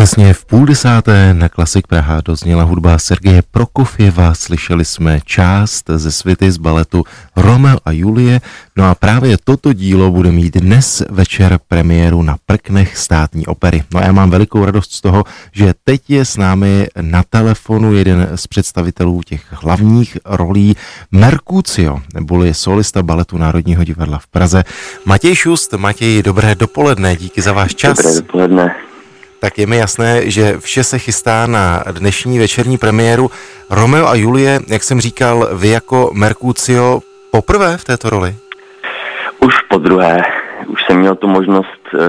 Přesně v půl desáté na Klasik Praha dozněla hudba Sergeje Prokofěva. Slyšeli jsme část ze svity z baletu Romeo a Julie. No a právě toto dílo bude mít dnes večer premiéru na Prknech státní opery. No a já mám velikou radost z toho, že teď je s námi na telefonu jeden z představitelů těch hlavních rolí Mercucio, neboli solista baletu Národního divadla v Praze. Matěj Šust, Matěj, dobré dopoledne, díky za váš čas. Dobré dopoledne tak je mi jasné, že vše se chystá na dnešní večerní premiéru. Romeo a Julie, jak jsem říkal, vy jako Mercucio poprvé v této roli? Už po druhé. Už jsem měl tu možnost uh,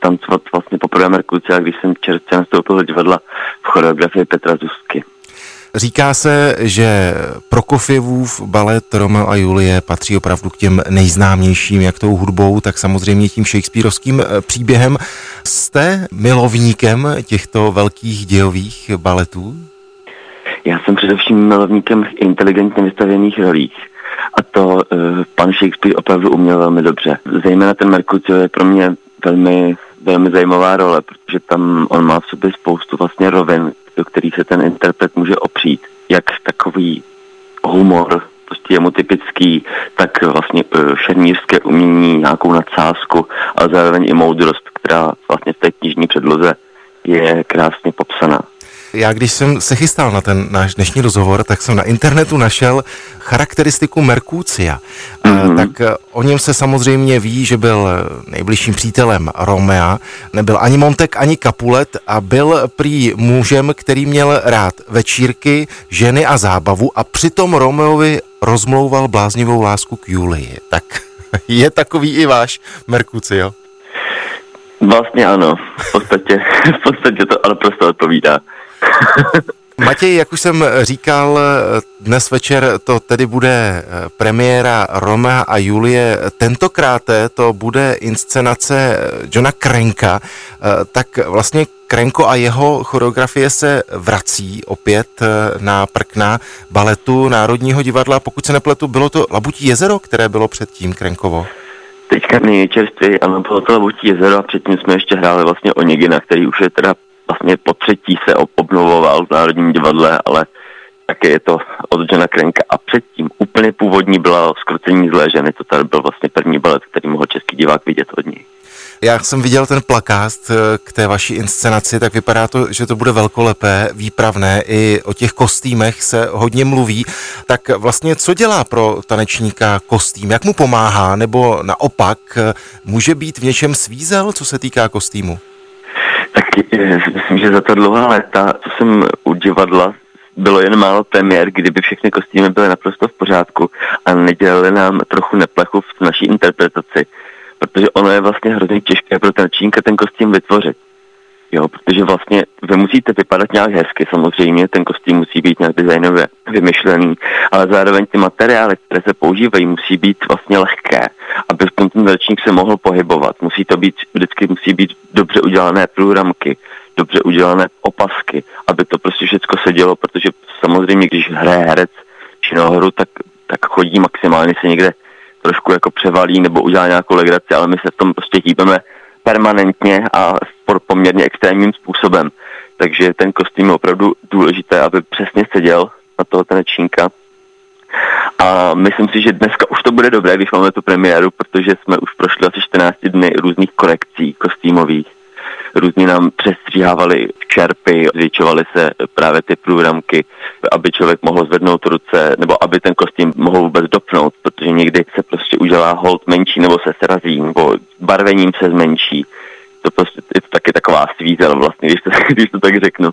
tancovat vlastně poprvé Mercucio, když jsem čerstvě nastoupil do divadla v choreografii Petra Zuzky. Říká se, že Prokofěvův balet Romeo a Julie patří opravdu k těm nejznámějším, jak tou hudbou, tak samozřejmě tím shakespearovským eh, příběhem. Jste milovníkem těchto velkých dějových baletů? Já jsem především milovníkem inteligentně vystavěných rolí. A to uh, pan Shakespeare opravdu uměl velmi dobře. Zejména ten Mercutio je pro mě velmi, velmi zajímavá role, protože tam on má v sobě spoustu vlastně rovin, do kterých se ten interpret může opřít. Jak takový humor, je mu typický, tak vlastně eh, šermířské umění, nějakou nadsázku, ale zároveň i moudrost, která vlastně v té knižní předloze je krásně popsaná. Já když jsem se chystal na ten náš dnešní rozhovor, tak jsem na internetu našel charakteristiku Merkúcia. Mm-hmm. Tak eh, o něm se samozřejmě ví, že byl nejbližším přítelem Romea, nebyl ani Montek, ani Kapulet a byl prý mužem, který měl rád večírky, ženy a zábavu a přitom Romeovi rozmlouval bláznivou lásku k Julii. Tak je takový i váš Merkucio? Vlastně ano, v podstatě, v podstatě to ale prostě odpovídá. Matěj, jak už jsem říkal, dnes večer to tedy bude premiéra Roma a Julie. Tentokrát to bude inscenace Johna Krenka. Tak vlastně Krenko a jeho choreografie se vrací opět na prkna baletu Národního divadla. Pokud se nepletu, bylo to Labutí jezero, které bylo předtím Krenkovo? Teďka nejčerstvěji, ano, bylo to Labutí jezero a předtím jsme ještě hráli vlastně Onigina, který už je teda vlastně po třetí se obnovoval v Národním divadle, ale také je to od Johna Krenka. A předtím úplně původní byla Skrocení zlé ženy, to tady byl vlastně první balet, který mohl český divák vidět od něj. Já jsem viděl ten plakát eh, k té vaší inscenaci, tak vypadá to, že to bude velkolepé, výpravné, i o těch kostýmech se hodně mluví. Tak vlastně co dělá pro tanečníka kostým? Jak mu pomáhá? Nebo naopak eh, může být v něčem svízel, co se týká kostýmu? Tak myslím, že za ta dlouhá léta, co jsem u divadla, bylo jen málo premiér, kdyby všechny kostýmy byly naprosto v pořádku a nedělali nám trochu neplechu v naší interpretaci. Protože ono je vlastně hrozně těžké pro ten čínka ten kostým vytvořit. Jo, protože vlastně vy musíte vypadat nějak hezky, samozřejmě ten kostým musí být nějak designově vymyšlený, ale zároveň ty materiály, které se používají, musí být vlastně lehké, aby v tom ten začník se mohl pohybovat. Musí to být, vždycky musí být dobře udělané průramky, dobře udělané opasky, aby to prostě všechno sedělo, protože samozřejmě, když hraje herec činohru, tak, tak chodí maximálně se někde trošku jako převalí nebo udělá nějakou legraci, ale my se v tom prostě hýbeme permanentně a poměrně extrémním způsobem. Takže ten kostým je opravdu důležité, aby přesně seděl na toho tanečníka. A myslím si, že dneska už to bude dobré, když máme tu premiéru, protože jsme už prošli asi 14 dny různých korekcí kostýmových. Různě nám přestříhávali čerpy, zvětšovaly se právě ty průramky, aby člověk mohl zvednout ruce, nebo aby ten kostým mohl vůbec dopnout, protože někdy se prostě udělá hold menší, nebo se srazí, nebo barvením se zmenší to prostě je to taky taková svízel vlastně, když to, když to tak řeknu.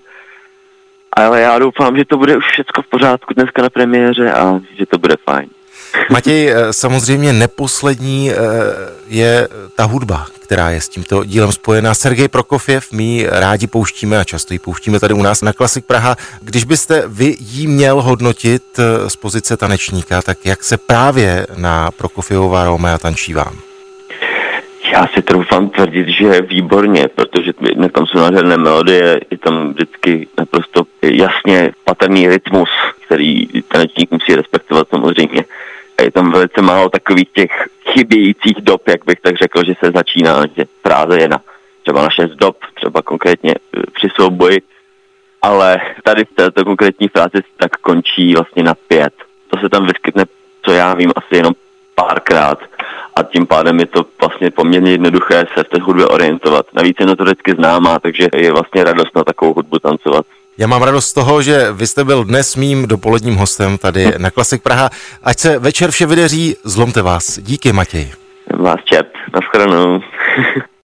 Ale já doufám, že to bude už všechno v pořádku dneska na premiéře a že to bude fajn. Matěj, eh, samozřejmě neposlední eh, je ta hudba, která je s tímto dílem spojená. Sergej Prokofiev, my rádi pouštíme a často ji pouštíme tady u nás na Klasik Praha. Když byste vy jí měl hodnotit eh, z pozice tanečníka, tak jak se právě na Prokofievová Romea tančí vám? Já si troufám tvrdit, že výborně, protože tam jsou nádherné melodie, je tam vždycky naprosto jasně patrný rytmus, který tanečník musí respektovat samozřejmě. A je tam velice málo takových těch chybějících dob, jak bych tak řekl, že se začíná, že fráze je na třeba na šest dob, třeba konkrétně eh, při souboji, ale tady v této konkrétní frázi tak končí vlastně na pět. To se tam vyskytne, co já vím, asi jenom párkrát a tím pádem je to vlastně poměrně jednoduché se v té hudbě orientovat. Navíc je notoricky známá, takže je vlastně radost na takovou hudbu tancovat. Já mám radost z toho, že vy jste byl dnes mým dopoledním hostem tady na Klasik Praha. Ať se večer vše vydeří, zlomte vás. Díky, Matěj. Vás čet. Naschledanou.